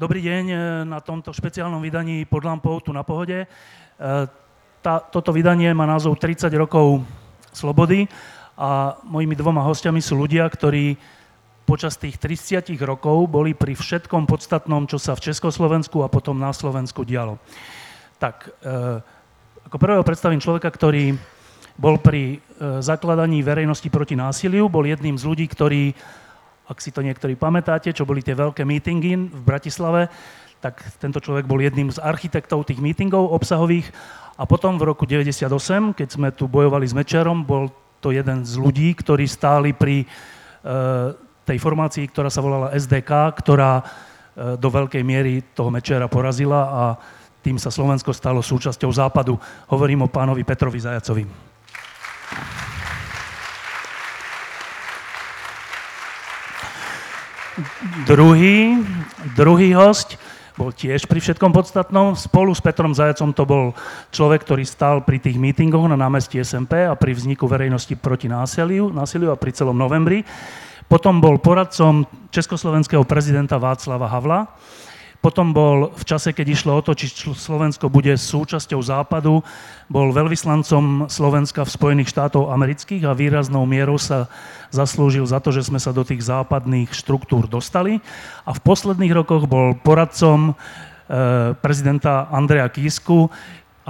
Dobrý deň e, na tomto špeciálnom vydaní pod lampou tu na pohode. E, tá, toto vydanie má názov 30 rokov slobody a mojimi dvoma hostiami sú ľudia, ktorí počas tých 30 rokov boli pri všetkom podstatnom, čo sa v Československu a potom na Slovensku dialo. Tak, e, ako prvého predstavím človeka, ktorý bol pri zakladaní verejnosti proti násiliu, bol jedným z ľudí, ktorí ak si to niektorí pamätáte, čo boli tie veľké meetingy v Bratislave, tak tento človek bol jedným z architektov tých meetingov obsahových. A potom v roku 98, keď sme tu bojovali s Mečerom, bol to jeden z ľudí, ktorí stáli pri e, tej formácii, ktorá sa volala SDK, ktorá e, do veľkej miery toho Mečera porazila a tým sa Slovensko stalo súčasťou západu. Hovorím o pánovi Petrovi Zajacovi. Druhý, druhý host bol tiež pri všetkom podstatnom. Spolu s Petrom Zajacom to bol človek, ktorý stal pri tých mítingoch na námestí SMP a pri vzniku verejnosti proti násiliu, násiliu a pri celom novembri. Potom bol poradcom československého prezidenta Václava Havla potom bol v čase, keď išlo o to, či Slovensko bude súčasťou západu, bol veľvyslancom Slovenska v Spojených štátov amerických a výraznou mierou sa zaslúžil za to, že sme sa do tých západných štruktúr dostali. A v posledných rokoch bol poradcom eh, prezidenta Andreja Kísku,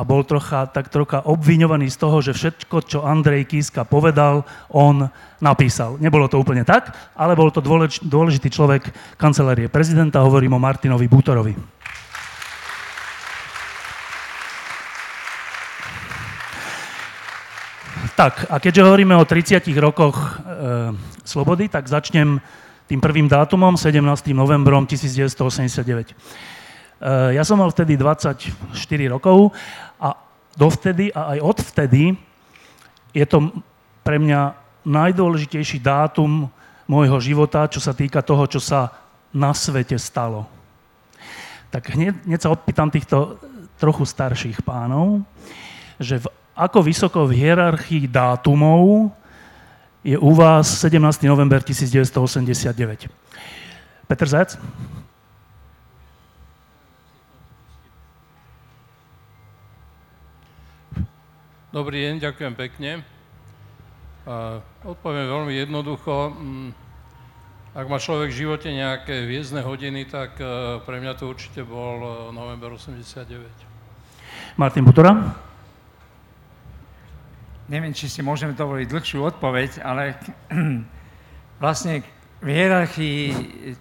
a bol trocha, tak trocha obviňovaný z toho, že všetko, čo Andrej Kiska povedal, on napísal. Nebolo to úplne tak, ale bol to dôlež, dôležitý človek kancelárie prezidenta, hovorím o Martinovi Bútorovi. Tak, a keďže hovoríme o 30 rokoch e, slobody, tak začnem tým prvým dátumom, 17. novembrom 1989. Eh, ja som mal vtedy 24 rokov a dovtedy a aj odvtedy je to pre mňa najdôležitejší dátum môjho života, čo sa týka toho, čo sa na svete stalo. Tak hneď, hneď sa odpýtam týchto trochu starších pánov, že v, ako vysoko v hierarchii dátumov je u vás 17. november 1989. Petr Zec? Dobrý deň, ďakujem pekne. Odpoviem veľmi jednoducho. Mm, ak má človek v živote nejaké hviezdne hodiny, tak e, pre mňa to určite bol e, november 89. Martin Butora? Neviem, či si môžeme dovoliť dlhšiu odpoveď, ale vlastne v hierarchii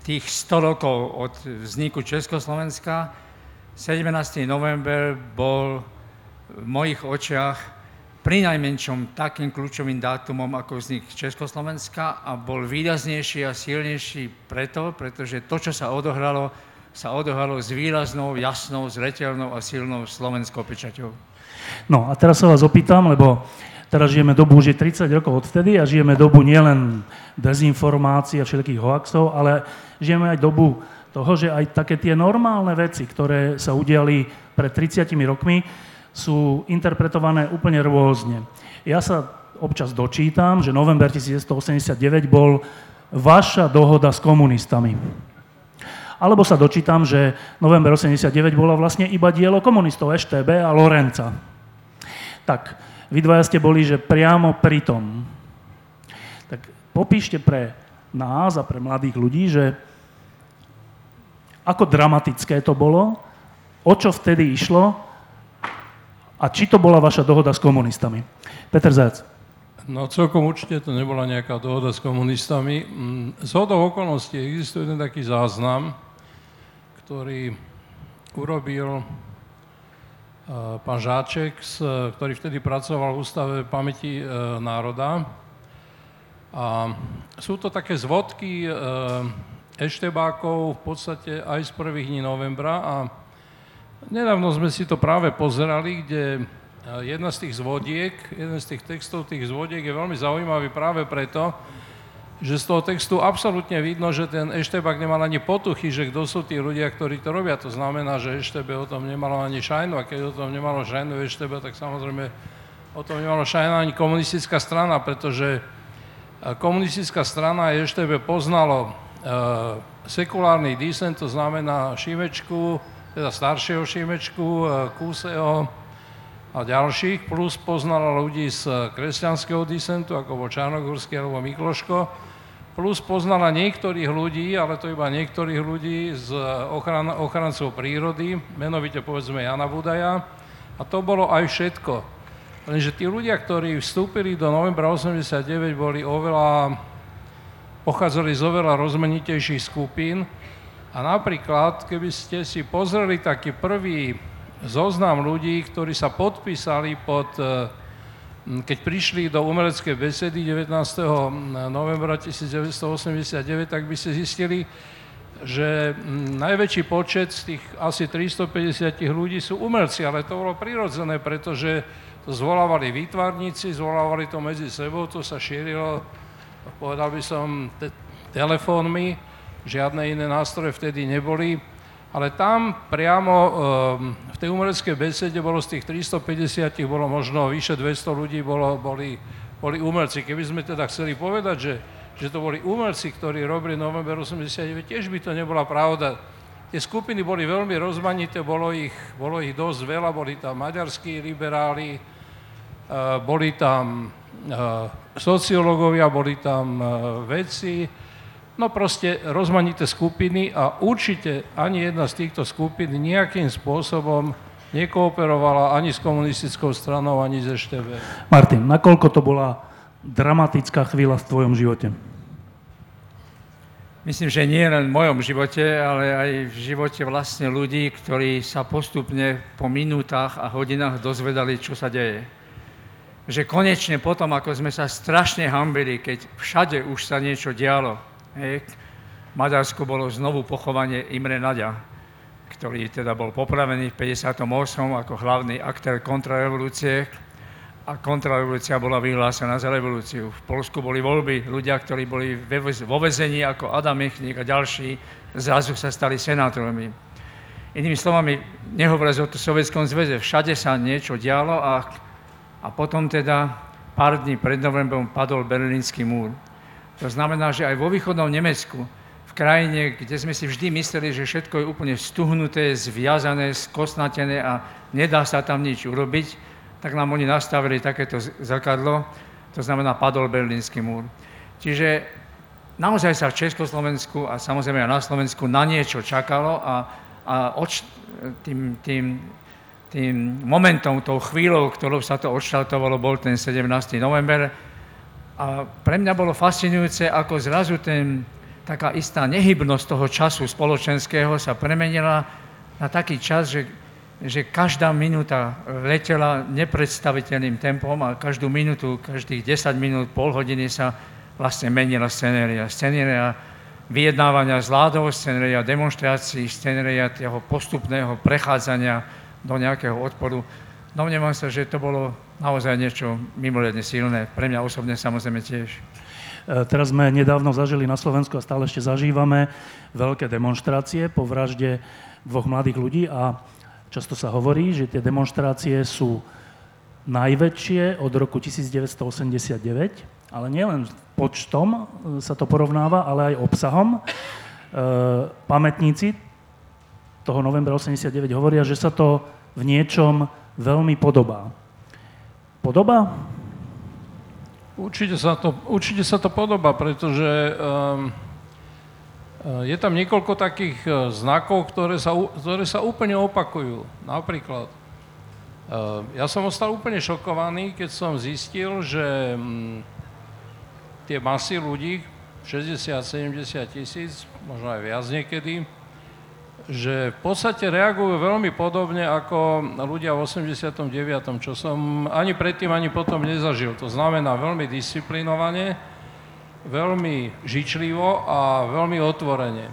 tých 100 rokov od vzniku Československa 17. november bol v mojich očiach pri najmenšom takým kľúčovým dátumom ako vznik Československa a bol výraznejší a silnejší preto, pretože to, čo sa odohralo, sa odohralo s výraznou, jasnou, zreteľnou a silnou slovenskou pečaťou. No a teraz sa vás opýtam, lebo teraz žijeme dobu už je 30 rokov odvtedy a žijeme dobu nielen dezinformácií a všetkých hoaxov, ale žijeme aj dobu toho, že aj také tie normálne veci, ktoré sa udiali pred 30 rokmi, sú interpretované úplne rôzne. Ja sa občas dočítam, že november 1989 bol vaša dohoda s komunistami. Alebo sa dočítam, že november 89 bola vlastne iba dielo komunistov Eštebe a Lorenca. Tak, vy dvaja ste boli, že priamo pri tom. Tak popíšte pre nás a pre mladých ľudí, že ako dramatické to bolo, o čo vtedy išlo a či to bola vaša dohoda s komunistami? Peter Zajac. No celkom určite to nebola nejaká dohoda s komunistami. Mm, z hodou okolností existuje jeden taký záznam, ktorý urobil pán Žáček, ktorý vtedy pracoval v Ústave pamäti e, národa. A sú to také zvodky e, eštebákov v podstate aj z prvých dní novembra a nedávno sme si to práve pozerali, kde jedna z tých zvodiek, jeden z tých textov tých zvodiek je veľmi zaujímavý práve preto, že z toho textu absolútne vidno, že ten Eštebak nemal ani potuchy, že kto sú tí ľudia, ktorí to robia. To znamená, že Eštebe o tom nemalo ani šajnu a keď o tom nemalo šajnu Eštebe, tak samozrejme o tom nemalo šajnu ani komunistická strana, pretože e, komunistická strana Eštebe poznalo e, sekulárny disent, to znamená Šimečku, teda staršieho Šimečku, e, Kúseho a ďalších, plus poznala ľudí z kresťanského disentu, ako bol Čarnogórsky alebo Mikloško, plus poznala niektorých ľudí, ale to iba niektorých ľudí z ochran- ochrancov prírody, menovite povedzme Jana Budaja, a to bolo aj všetko. Lenže tí ľudia, ktorí vstúpili do novembra 89, boli oveľa, pochádzali z oveľa rozmanitejších skupín a napríklad, keby ste si pozreli taký prvý zoznam ľudí, ktorí sa podpísali pod Mm, keď prišli do umeleckej besedy 19. novembra 1989, tak by ste zistili, že najväčší počet z tých asi 350 ľudí sú umelci, ale to bolo prirodzené, pretože to zvolávali výtvarníci, zvolávali to medzi sebou, to sa šírilo, povedal by som, te- telefónmi, žiadne iné nástroje vtedy neboli. Ale tam priamo ehm, v tej umeleckej besede bolo z tých 350, bolo možno vyše 200 ľudí, bolo, boli, boli umelci. Keby sme teda chceli povedať, že, že to boli umelci, ktorí robili november 89, tiež by to nebola pravda. Tie skupiny boli veľmi rozmanité, bolo ich, bolo ich dosť veľa, boli tam maďarskí liberáli, ehm, boli tam ehm, sociológovia, boli tam vedci, No proste rozmanité skupiny a určite ani jedna z týchto skupín nejakým spôsobom nekooperovala ani s komunistickou stranou, ani z EŠTV. Martin, nakoľko to bola dramatická chvíľa v tvojom živote? Myslím, že nie len v mojom živote, ale aj v živote vlastne ľudí, ktorí sa postupne po minútach a hodinách dozvedali, čo sa deje. Že konečne potom, ako sme sa strašne hambili, keď všade už sa niečo dialo, Hej. V Maďarsku bolo znovu pochovanie Imre Nadia, ktorý teda bol popravený v 58. ako hlavný aktér kontrarevolúcie a kontrarevolúcia bola vyhlásená za revolúciu. V Polsku boli voľby, ľudia, ktorí boli vo vezení ako Adam Michník a ďalší, zrazu sa stali senátormi. Inými slovami, nehovoriac o to Sovietskom zväze, všade sa niečo dialo a, a potom teda pár dní pred novembrom padol Berlínsky múr. To znamená, že aj vo východnom Nemecku, v krajine, kde sme si vždy mysleli, že všetko je úplne stuhnuté, zviazané, skosnatené a nedá sa tam nič urobiť, tak nám oni nastavili takéto zrkadlo, to znamená padol Berlínsky múr. Čiže naozaj sa v Československu a samozrejme aj na Slovensku na niečo čakalo a, a oč, tým, tým, tým momentom, tou chvíľou, ktorou sa to odštartovalo, bol ten 17. november, a pre mňa bolo fascinujúce, ako zrazu ten, taká istá nehybnosť toho času spoločenského sa premenila na taký čas, že, že každá minúta letela nepredstaviteľným tempom a každú minútu, každých 10 minút, pol hodiny sa vlastne menila scenéria. Scenéria vyjednávania s vládou, scenéria demonstrácií, scenéria toho postupného prechádzania do nejakého odporu. Domnievam sa, že to bolo naozaj niečo mimoriadne silné. Pre mňa osobne samozrejme tiež. E, teraz sme nedávno zažili na Slovensku a stále ešte zažívame veľké demonstrácie po vražde dvoch mladých ľudí a často sa hovorí, že tie demonstrácie sú najväčšie od roku 1989, ale nielen počtom e, sa to porovnáva, ale aj obsahom. E, pamätníci toho novembra 89 hovoria, že sa to v niečom veľmi podobá. Podoba? Určite sa to, určite sa to podoba, pretože um, je tam niekoľko takých e, znakov, ktoré sa, ktoré sa úplne opakujú. Napríklad, uh, ja som ostal úplne šokovaný, keď som zistil, že um, tie masy ľudí, 60-70 tisíc, možno aj viac niekedy, že v podstate reagujú veľmi podobne ako ľudia v 89., čo som ani predtým, ani potom nezažil. To znamená veľmi disciplinovane, veľmi žičlivo a veľmi otvorene.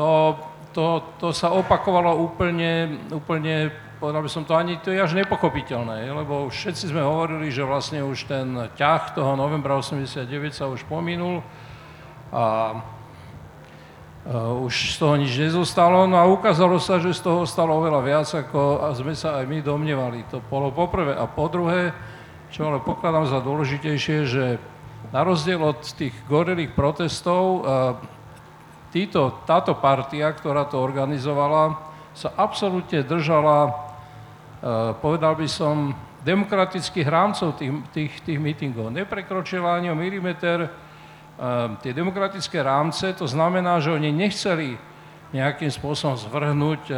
To, to, to sa opakovalo úplne, úplne, povedal by som to ani, to je až nepochopiteľné, lebo všetci sme hovorili, že vlastne už ten ťah toho novembra 89 sa už pominul a už z toho nič nezostalo, no a ukázalo sa, že z toho stalo oveľa viac, ako sme sa aj my domnievali. To bolo poprvé. A po druhé, čo ale pokladám za dôležitejšie, že na rozdiel od tých gorelých protestov, títo, táto partia, ktorá to organizovala, sa absolútne držala, povedal by som, demokratických rámcov tých, tých, tých mítingov. Neprekročila ani o milimeter tie demokratické rámce, to znamená, že oni nechceli nejakým spôsobom zvrhnúť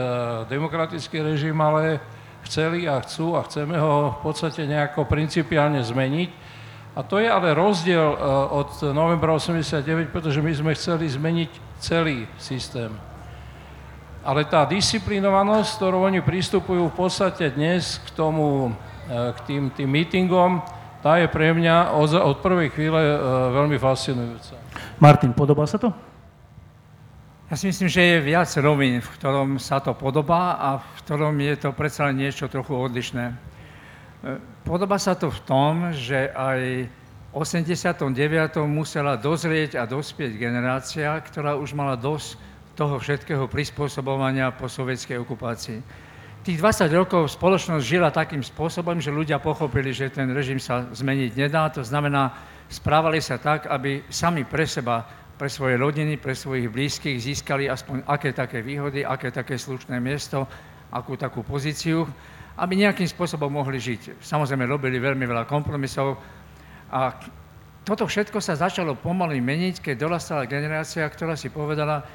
demokratický režim, ale chceli a chcú a chceme ho v podstate nejako principiálne zmeniť. A to je ale rozdiel e, od novembra 89, pretože my sme chceli zmeniť celý systém. Ale tá disciplinovanosť, ktorou oni pristupujú v podstate dnes k tomu, e, k tým, tým meetingom, tá je pre mňa od, od prvej chvíle e, veľmi fascinujúca. Martin, podobá sa to? Ja si myslím, že je viac rovín, v ktorom sa to podobá a v ktorom je to predsa len niečo trochu odlišné. E, podobá sa to v tom, že aj v 89. musela dozrieť a dospieť generácia, ktorá už mala dosť toho všetkého prispôsobovania po sovietskej okupácii. Tých 20 rokov spoločnosť žila takým spôsobom, že ľudia pochopili, že ten režim sa zmeniť nedá, to znamená, správali sa tak, aby sami pre seba pre svoje rodiny, pre svojich blízkych získali aspoň aké také výhody, aké také slušné miesto, akú takú pozíciu, aby nejakým spôsobom mohli žiť. Samozrejme, robili veľmi veľa kompromisov a toto všetko sa začalo pomaly meniť, keď dorastala generácia, ktorá si povedala,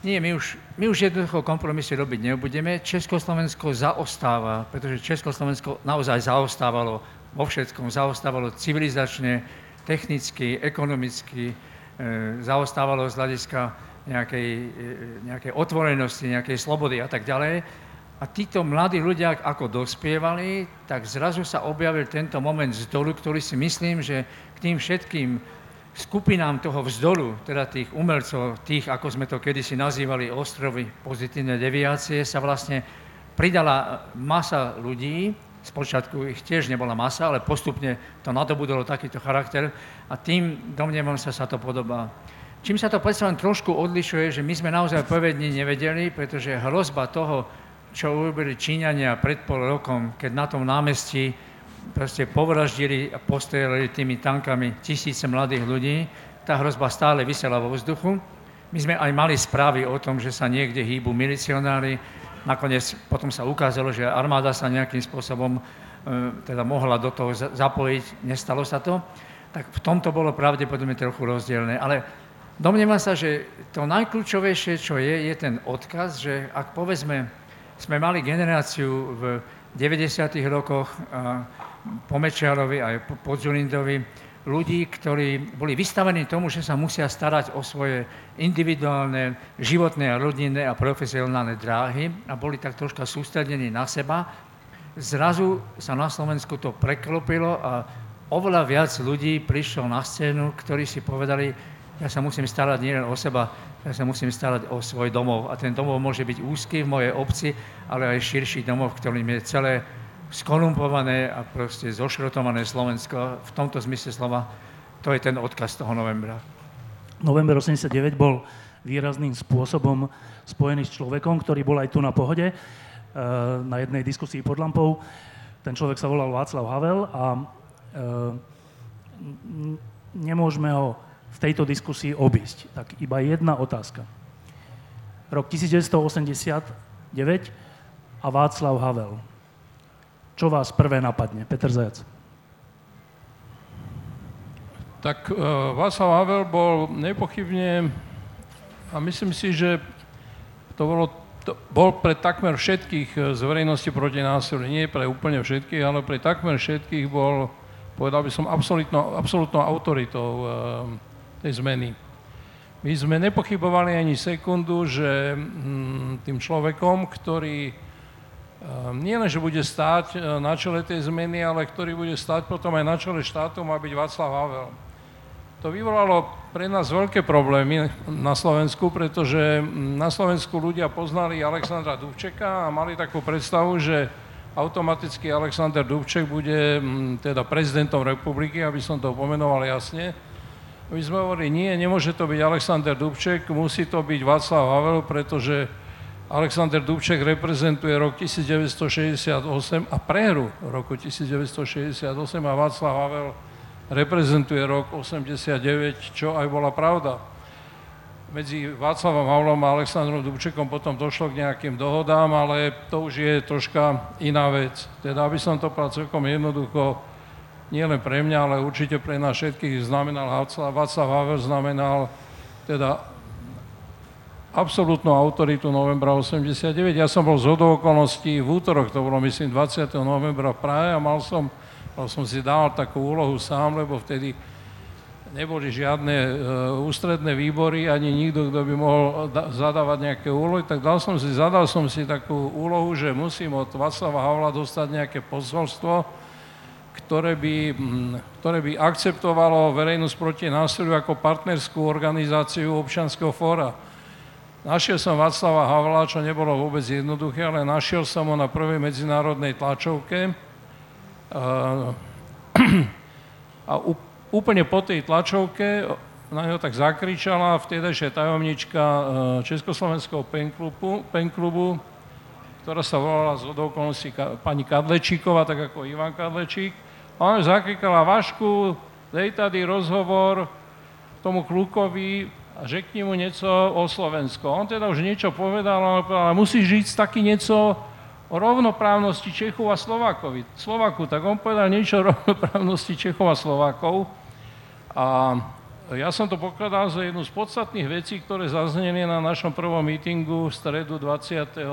nie, my už, my už jednoducho kompromisy robiť nebudeme. Československo zaostáva, pretože Československo naozaj zaostávalo vo všetkom. Zaostávalo civilizačne, technicky, ekonomicky, E, zaostávalo z hľadiska nejakej, e, nejakej otvorenosti, nejakej slobody a tak ďalej. A títo mladí ľudia, ako dospievali, tak zrazu sa objavil tento moment vzdoru, ktorý si myslím, že k tým všetkým skupinám toho vzdoru, teda tých umelcov, tých, ako sme to kedysi nazývali, ostrovy pozitívne deviácie, sa vlastne pridala masa ľudí, Spočiatku ich tiež nebola masa, ale postupne to nadobudolo takýto charakter a tým, domnievam sa, sa to podobá. Čím sa to predsa len trošku odlišuje, že my sme naozaj povední nevedeli, pretože hrozba toho, čo urobili Číňania pred pol rokom, keď na tom námestí proste povraždili a postrelili tými tankami tisíce mladých ľudí, tá hrozba stále vysela vo vzduchu. My sme aj mali správy o tom, že sa niekde hýbu milicionári, Nakoniec potom sa ukázalo, že armáda sa nejakým spôsobom e, teda mohla do toho zapojiť, nestalo sa to, tak v tomto bolo pravdepodobne trochu rozdielne. Ale domnievam sa, že to najkľúčovejšie, čo je, je ten odkaz, že ak povedzme, sme mali generáciu v 90. rokoch po Mečiarovi aj po Zulindovi, ľudí, ktorí boli vystavení tomu, že sa musia starať o svoje individuálne, životné rodinné a profesionálne dráhy a boli tak troška sústredení na seba. Zrazu sa na Slovensku to preklopilo a oveľa viac ľudí prišlo na scénu, ktorí si povedali, ja sa musím starať nielen o seba, ja sa musím starať o svoj domov. A ten domov môže byť úzky v mojej obci, ale aj širší domov, ktorým je celé skorumpované a proste zošrotované Slovensko. V tomto zmysle slova to je ten odkaz toho novembra. November 89 bol výrazným spôsobom spojený s človekom, ktorý bol aj tu na pohode, eh, na jednej diskusii pod lampou. Ten človek sa volal Václav Havel a eh, nemôžeme ho v tejto diskusii obísť. Tak iba jedna otázka. Rok 1989 a Václav Havel. Čo vás prvé napadne? Peter Zajac. Tak uh, Václav Havel bol nepochybne, a myslím si, že to bolo, to bol pre takmer všetkých e, z verejnosti proti násiliu, nie pre úplne všetkých, ale pre takmer všetkých bol, povedal by som, absolútnou autoritou uh, tej zmeny. My sme nepochybovali ani sekundu, že hm, tým človekom, ktorý nie len, že bude stáť e, na čele tej zmeny, ale ktorý bude stáť potom aj na čele štátu, má byť Václav Havel. to vyvolalo pre nás veľké problémy na Slovensku, pretože na Slovensku ľudia poznali Alexandra Dubčeka a mali takú predstavu, že automaticky Alexander Dubček bude teda prezidentom republiky, aby som to pomenoval jasne. My sme hovorili, nie, nemôže to byť Alexander Dubček, musí to byť Václav Havel, pretože Alexander Dubček reprezentuje rok 1968 a prehru roku 1968 a Václav Havel reprezentuje rok 89, čo aj bola pravda. Medzi Václavom Havlom a Alexandrom Dubčekom potom došlo k nejakým dohodám, ale to už je troška iná vec. Teda, aby som to povedal celkom jednoducho, nie len pre mňa, ale určite pre nás všetkých znamenal Václav Havel, znamenal teda absolútnu autoritu novembra 89. Ja som bol z okolností v útorok, to bolo myslím 20. novembra v Prahe a mal som som si dal takú úlohu sám, lebo vtedy neboli žiadne uh, ústredné výbory, ani nikto, kto by mohol da- zadávať nejaké úlohy, tak dal som si, zadal som si takú úlohu, že musím od Václava Havla dostať nejaké posolstvo, ktoré by, hm, ktoré by akceptovalo verejnosť proti násiliu ako partnerskú organizáciu občanského fóra. Našiel som Václava Havla, čo nebolo vôbec jednoduché, ale našiel som ho na prvej medzinárodnej tlačovke, a úplne po tej tlačovke na neho tak zakričala vtedajšia tajomnička e, Československého penklubu, penklubu ktorá sa volala z okolností pani Kadlečíková, tak ako Ivan Kadlečík. A ona zakrikala, Vašku, dej tady rozhovor tomu klukovi a řekni mu niečo o Slovensko. On teda už niečo povedal, ale povedal, musíš žiť taky niečo o rovnoprávnosti Čechov a Slovákov. Slováku, tak on povedal niečo o rovnoprávnosti Čechov a Slovákov. A ja som to pokladal za jednu z podstatných vecí, ktoré zazneli na našom prvom mítingu v stredu 22.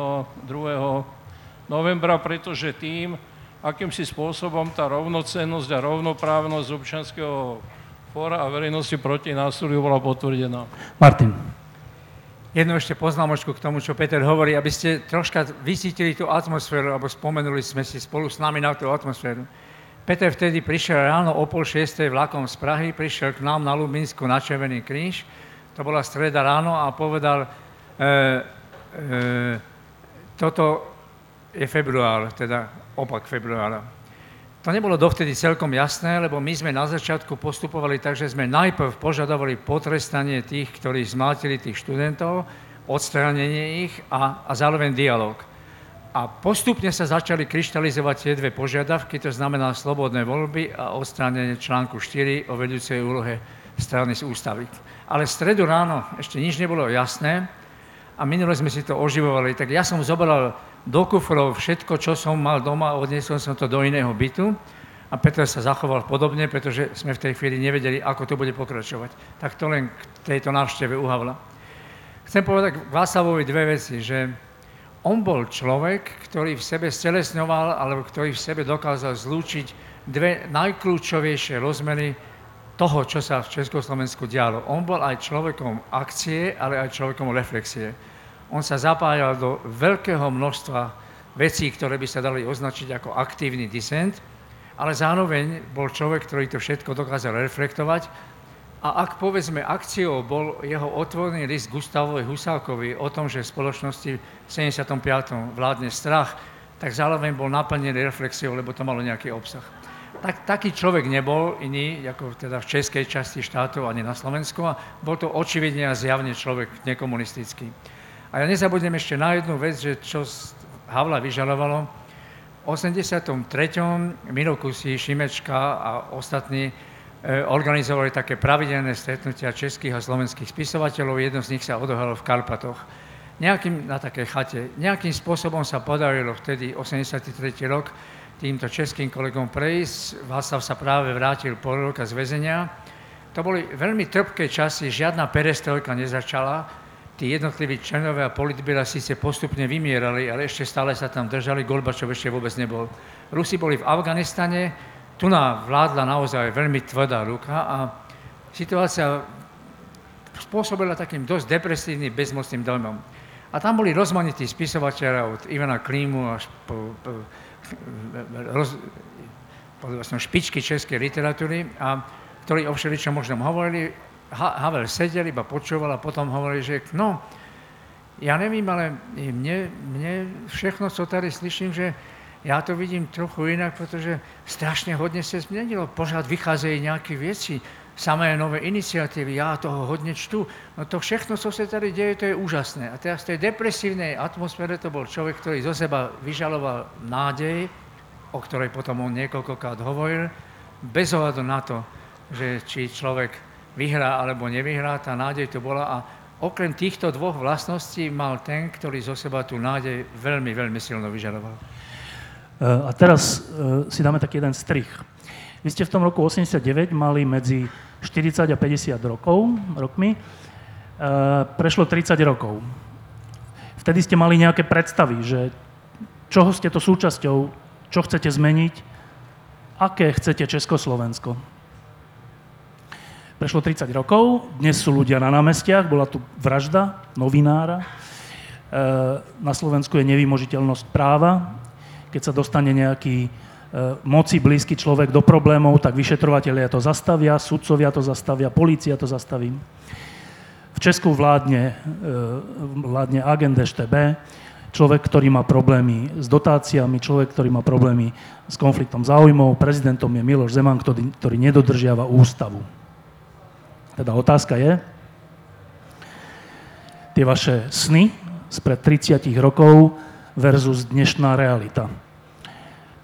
novembra, pretože tým, akým si spôsobom tá rovnocennosť a rovnoprávnosť občanského fóra a verejnosti proti násiliu bola potvrdená. Martin jednu ešte poznámočku k tomu, čo Peter hovorí, aby ste troška vysítili tú atmosféru, alebo spomenuli sme si spolu s nami na tú atmosféru. Peter vtedy prišiel ráno o pol šiestej vlakom z Prahy, prišiel k nám na Lubinsku na Červený kríž, to bola streda ráno a povedal, e, e, toto je február, teda opak februára. To nebolo dovtedy celkom jasné, lebo my sme na začiatku postupovali tak, že sme najprv požadovali potrestanie tých, ktorí zmátili tých študentov, odstránenie ich a, a zároveň dialog. A postupne sa začali kryštalizovať tie dve požiadavky, to znamená slobodné voľby a odstránenie článku 4 o vedúcej úlohe strany z ústavy. Ale v stredu ráno ešte nič nebolo jasné a minule sme si to oživovali, tak ja som zobral do kufrov všetko, čo som mal doma, odniesol som to do iného bytu a Peter sa zachoval podobne, pretože sme v tej chvíli nevedeli, ako to bude pokračovať. Tak to len k tejto návšteve uhavla. Chcem povedať k Václavovi dve veci, že on bol človek, ktorý v sebe stelesňoval, alebo ktorý v sebe dokázal zlúčiť dve najkľúčovejšie rozmery toho, čo sa v Československu dialo. On bol aj človekom akcie, ale aj človekom reflexie on sa zapájal do veľkého množstva vecí, ktoré by sa dali označiť ako aktívny disent, ale zároveň bol človek, ktorý to všetko dokázal reflektovať. A ak povedzme akciou bol jeho otvorný list Gustavovi Husálkovi o tom, že v spoločnosti v 75. vládne strach, tak zároveň bol naplnený reflexiou, lebo to malo nejaký obsah. Tak, taký človek nebol iný, ako teda v českej časti štátov, ani na Slovensku, a bol to očividne a zjavne človek nekomunistický. A ja nezabudnem ešte na jednu vec, že čo Havla vyžalovalo. V 83. Miro Kusí, Šimečka a ostatní e, organizovali také pravidelné stretnutia českých a slovenských spisovateľov. Jedno z nich sa odohralo v Karpatoch. Nejakým, na takej chate. Nejakým spôsobom sa podarilo vtedy, 83. rok, týmto českým kolegom prejsť. Václav sa práve vrátil pol roka z väzenia. To boli veľmi trpké časy, žiadna perestrojka nezačala, tí jednotliví členovia politbíra síce postupne vymierali, ale ešte stále sa tam držali, Golbačov ešte vôbec nebol. Rusi boli v Afganistane, tu nám vládla naozaj veľmi tvrdá ruka a situácia spôsobila takým dosť depresívnym, bezmocným dojmom. A tam boli rozmanití spisovateľia od Ivana Klímu až po, po, roz, po, po špičky českej literatúry a ktorí o všeličom možnom hovorili. Havel sedel, iba počúval a potom hovoril, že no, ja nevím, ale mne, mne všechno, co tady slyším, že já to vidím trochu jinak, protože strašně hodně se změnilo. Pořád vycházejí nějaké věci, samé nové iniciatívy, já toho hodně čtu. No to všechno, co se tady děje, to je úžasné. A teraz v tej depresívnej atmosfére to bol človek, ktorý zo seba vyžaloval nádej, o ktorej potom on niekoľkokrát hovoril, bez ohľadu na to, že či človek vyhrá alebo nevyhrá, tá nádej to bola a okrem týchto dvoch vlastností mal ten, ktorý zo seba tú nádej veľmi, veľmi silno vyžadoval. E, a teraz e, si dáme taký jeden strich. Vy ste v tom roku 89 mali medzi 40 a 50 rokov, rokmi. E, prešlo 30 rokov. Vtedy ste mali nejaké predstavy, že čoho ste to súčasťou, čo chcete zmeniť, aké chcete Československo. Prešlo 30 rokov, dnes sú ľudia na námestiach, bola tu vražda novinára. E, na Slovensku je nevymožiteľnosť práva. Keď sa dostane nejaký e, moci blízky človek do problémov, tak vyšetrovateľia to zastavia, sudcovia to zastavia, polícia to zastaví. V Česku vládne, e, vládne agent ŠTB, človek, ktorý má problémy s dotáciami, človek, ktorý má problémy s konfliktom záujmov, prezidentom je Miloš Zeman, ktorý, ktorý nedodržiava ústavu. Teda otázka je, tie vaše sny spred 30 rokov versus dnešná realita.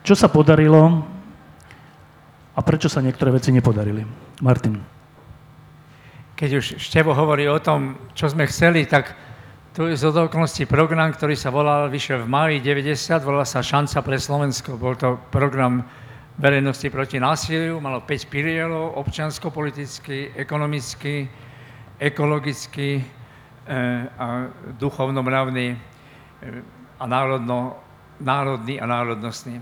Čo sa podarilo a prečo sa niektoré veci nepodarili? Martin. Keď už Števo hovorí o tom, čo sme chceli, tak tu je z okolností program, ktorý sa volal, vyšiel v máji 90, volal sa Šanca pre Slovensko. Bol to program verejnosti proti násiliu, malo 5 pilierov, občansko-politický, ekonomický, ekologický e, a duchovno-mravný e, a národno, národný a národnostný.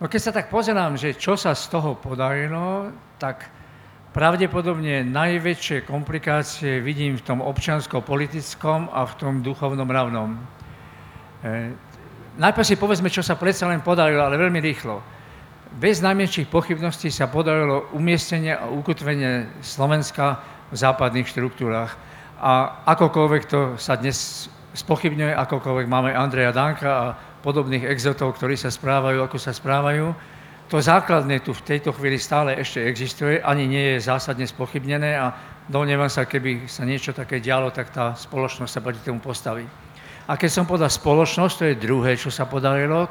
No keď sa tak pozerám, že čo sa z toho podarilo, tak pravdepodobne najväčšie komplikácie vidím v tom občansko-politickom a v tom duchovno-mravnom. E, najprv si povedzme, čo sa predsa len podarilo, ale veľmi rýchlo bez najmenších pochybností sa podarilo umiestnenie a ukotvenie Slovenska v západných štruktúrach. A akokoľvek to sa dnes spochybňuje, akokoľvek máme Andreja Danka a podobných exotov, ktorí sa správajú, ako sa správajú, to základné tu v tejto chvíli stále ešte existuje, ani nie je zásadne spochybnené a domnievam sa, keby sa niečo také dialo, tak tá spoločnosť sa proti tomu postaví. A keď som povedal spoločnosť, to je druhé, čo sa podarilo,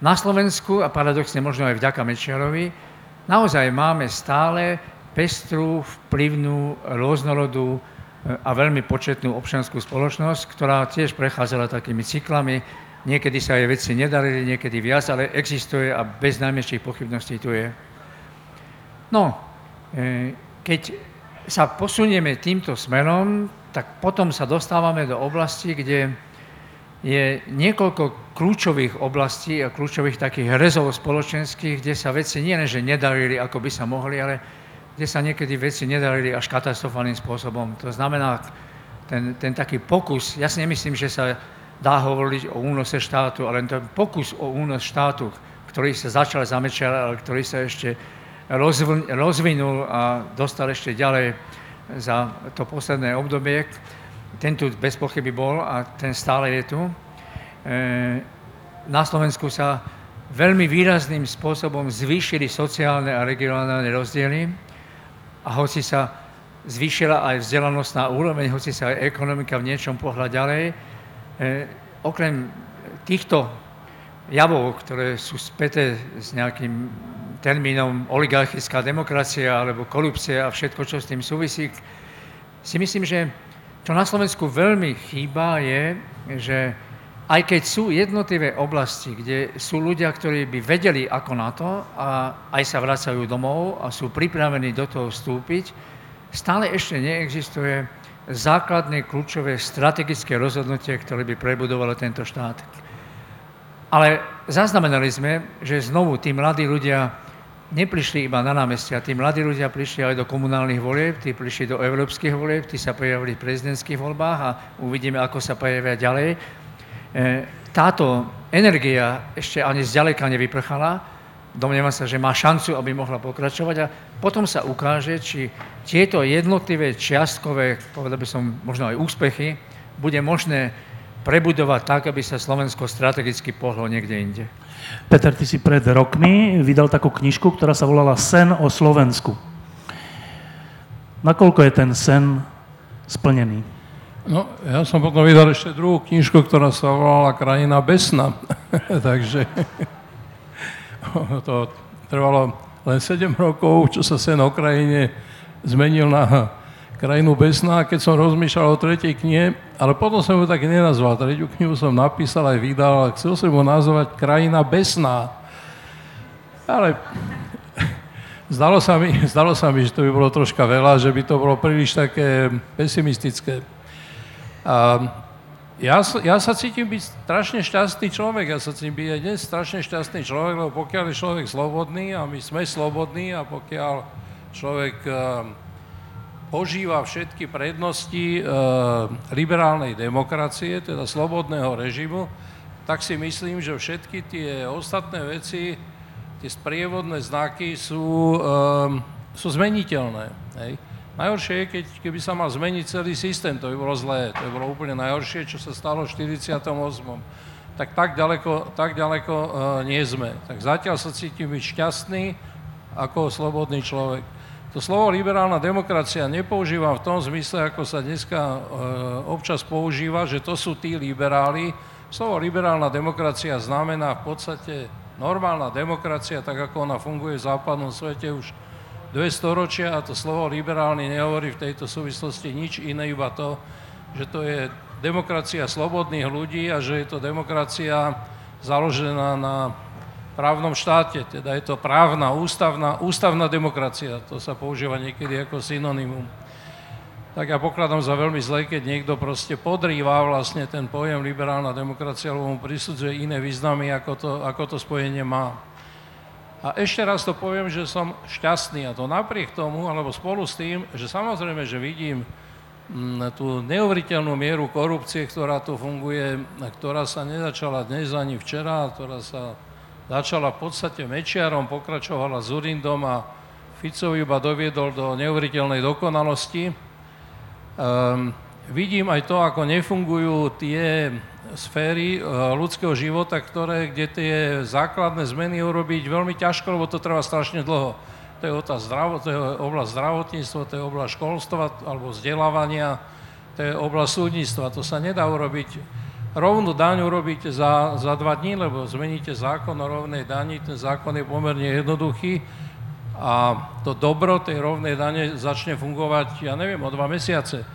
na Slovensku, a paradoxne možno aj vďaka Mečiarovi, naozaj máme stále pestrú, vplyvnú, rôznorodú e, a veľmi početnú občianskú spoločnosť, ktorá tiež prechádzala takými cyklami. Niekedy sa jej veci nedarili, niekedy viac, ale existuje a bez najmenších pochybností tu je. No, e, keď sa posunieme týmto smerom, tak potom sa dostávame do oblasti, kde je niekoľko kľúčových oblastí a kľúčových takých rezov spoločenských, kde sa veci nie nedarili, ako by sa mohli, ale kde sa niekedy veci nedarili až katastrofálnym spôsobom. To znamená, ten, ten taký pokus, ja si nemyslím, že sa dá hovoriť o únose štátu, ale ten pokus o únos štátu, ktorý sa začal za Mečera, ale ktorý sa ešte rozvinul a dostal ešte ďalej za to posledné obdobie, ten tu bez pochyby bol a ten stále je tu. E, na Slovensku sa veľmi výrazným spôsobom zvýšili sociálne a regionálne rozdiely a hoci sa zvýšila aj vzdelanostná úroveň, hoci sa aj ekonomika v niečom pohľa ďalej, e, okrem týchto javov, ktoré sú späté s nejakým termínom oligarchická demokracia alebo korupcia a všetko, čo s tým súvisí, si myslím, že čo na Slovensku veľmi chýba je, že aj keď sú jednotlivé oblasti, kde sú ľudia, ktorí by vedeli ako na to a aj sa vracajú domov a sú pripravení do toho vstúpiť, stále ešte neexistuje základné, kľúčové, strategické rozhodnutie, ktoré by prebudovalo tento štát. Ale zaznamenali sme, že znovu tí mladí ľudia neprišli iba na námestia, tí mladí ľudia prišli aj do komunálnych volieb, tí prišli do európskych volieb, tí sa pojavili v prezidentských voľbách a uvidíme, ako sa pojavia ďalej. E, táto energia ešte ani zďaleka nevyprchala, domnievam sa, že má šancu, aby mohla pokračovať a potom sa ukáže, či tieto jednotlivé čiastkové, povedal by som možno aj úspechy, bude možné prebudovať tak, aby sa Slovensko strategicky pohlo niekde inde. Peter, ty si pred rokmi vydal takú knižku, ktorá sa volala Sen o Slovensku. Nakoľko je ten sen splnený? No, ja som potom vydal ešte druhú knižku, ktorá sa volala Krajina besna. Takže to trvalo len 7 rokov, čo sa sen o krajine zmenil na krajinu besná, keď som rozmýšľal o tretej knihe, ale potom som ju tak nenazval. Tretiu knihu som napísal aj vydal, ale chcel som ju nazvať Krajina besná. Ale zdalo sa, mi, zdalo sa mi, že to by bolo troška veľa, že by to bolo príliš také pesimistické. A ja, ja sa cítim byť strašne šťastný človek, ja sa cítim byť aj dnes strašne šťastný človek, lebo pokiaľ je človek slobodný a my sme slobodní a pokiaľ človek požíva všetky prednosti e, liberálnej demokracie, teda slobodného režimu, tak si myslím, že všetky tie ostatné veci, tie sprievodné znaky sú, e, sú zmeniteľné. Hej. Najhoršie je, keď, keby sa mal zmeniť celý systém, to by bolo zlé, to by bolo úplne najhoršie, čo sa stalo v 48. Tak tak ďaleko, tak ďaleko e, nie sme. Tak zatiaľ sa cítim byť šťastný ako slobodný človek. To slovo liberálna demokracia nepoužívam v tom zmysle, ako sa dneska e, občas používa, že to sú tí liberáli. Slovo liberálna demokracia znamená v podstate normálna demokracia, tak ako ona funguje v západnom svete už dve storočia a to slovo liberálny nehovorí v tejto súvislosti nič iné, iba to, že to je demokracia slobodných ľudí a že je to demokracia založená na právnom štáte, teda je to právna, ústavná, ústavná demokracia. To sa používa niekedy ako synonymum. Tak ja pokladám za veľmi zle, keď niekto proste podrýva vlastne ten pojem liberálna demokracia, alebo mu prisudzuje iné významy, ako to, ako to spojenie má. A ešte raz to poviem, že som šťastný a to napriek tomu, alebo spolu s tým, že samozrejme, že vidím mm, tú neuveriteľnú mieru korupcie, ktorá tu funguje, ktorá sa nezačala dnes ani včera, ktorá sa začala v podstate Mečiarom, pokračovala Zurindom a Fico iba doviedol do neuveriteľnej dokonalosti. Um, vidím aj to, ako nefungujú tie sféry uh, ľudského života, ktoré, kde tie základné zmeny urobiť veľmi ťažko, lebo to trvá strašne dlho. To je, zdravo, to je oblasť zdravotníctva, to je oblasť školstva alebo vzdelávania, to je oblasť súdnictva. To sa nedá urobiť rovnú daň urobíte za, za dva dní, lebo zmeníte zákon o rovnej dani, ten zákon je pomerne jednoduchý a to dobro tej rovnej dane začne fungovať, ja neviem, o dva mesiace.